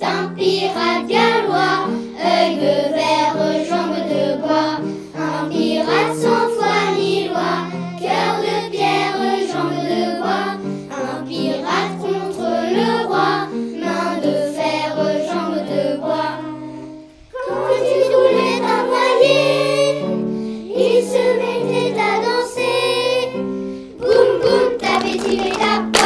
Un pirate gallois, œil de verre, jambe de bois, un pirate sans foi ni loi, cœur de pierre, jambe de bois, un pirate contre le roi, main de fer, jambe de bois. Quand il roulait à voilier, il se mettait à danser, boum boum, tapez-y les.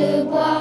De bois.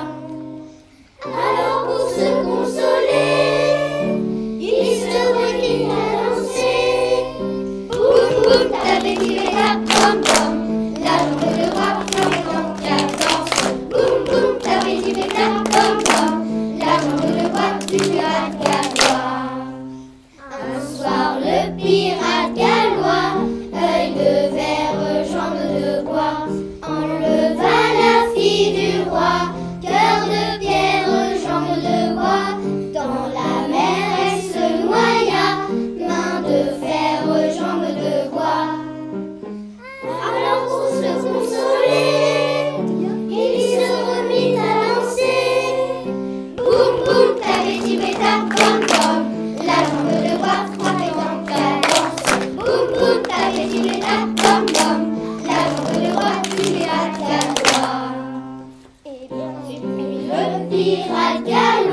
Pirate gallois.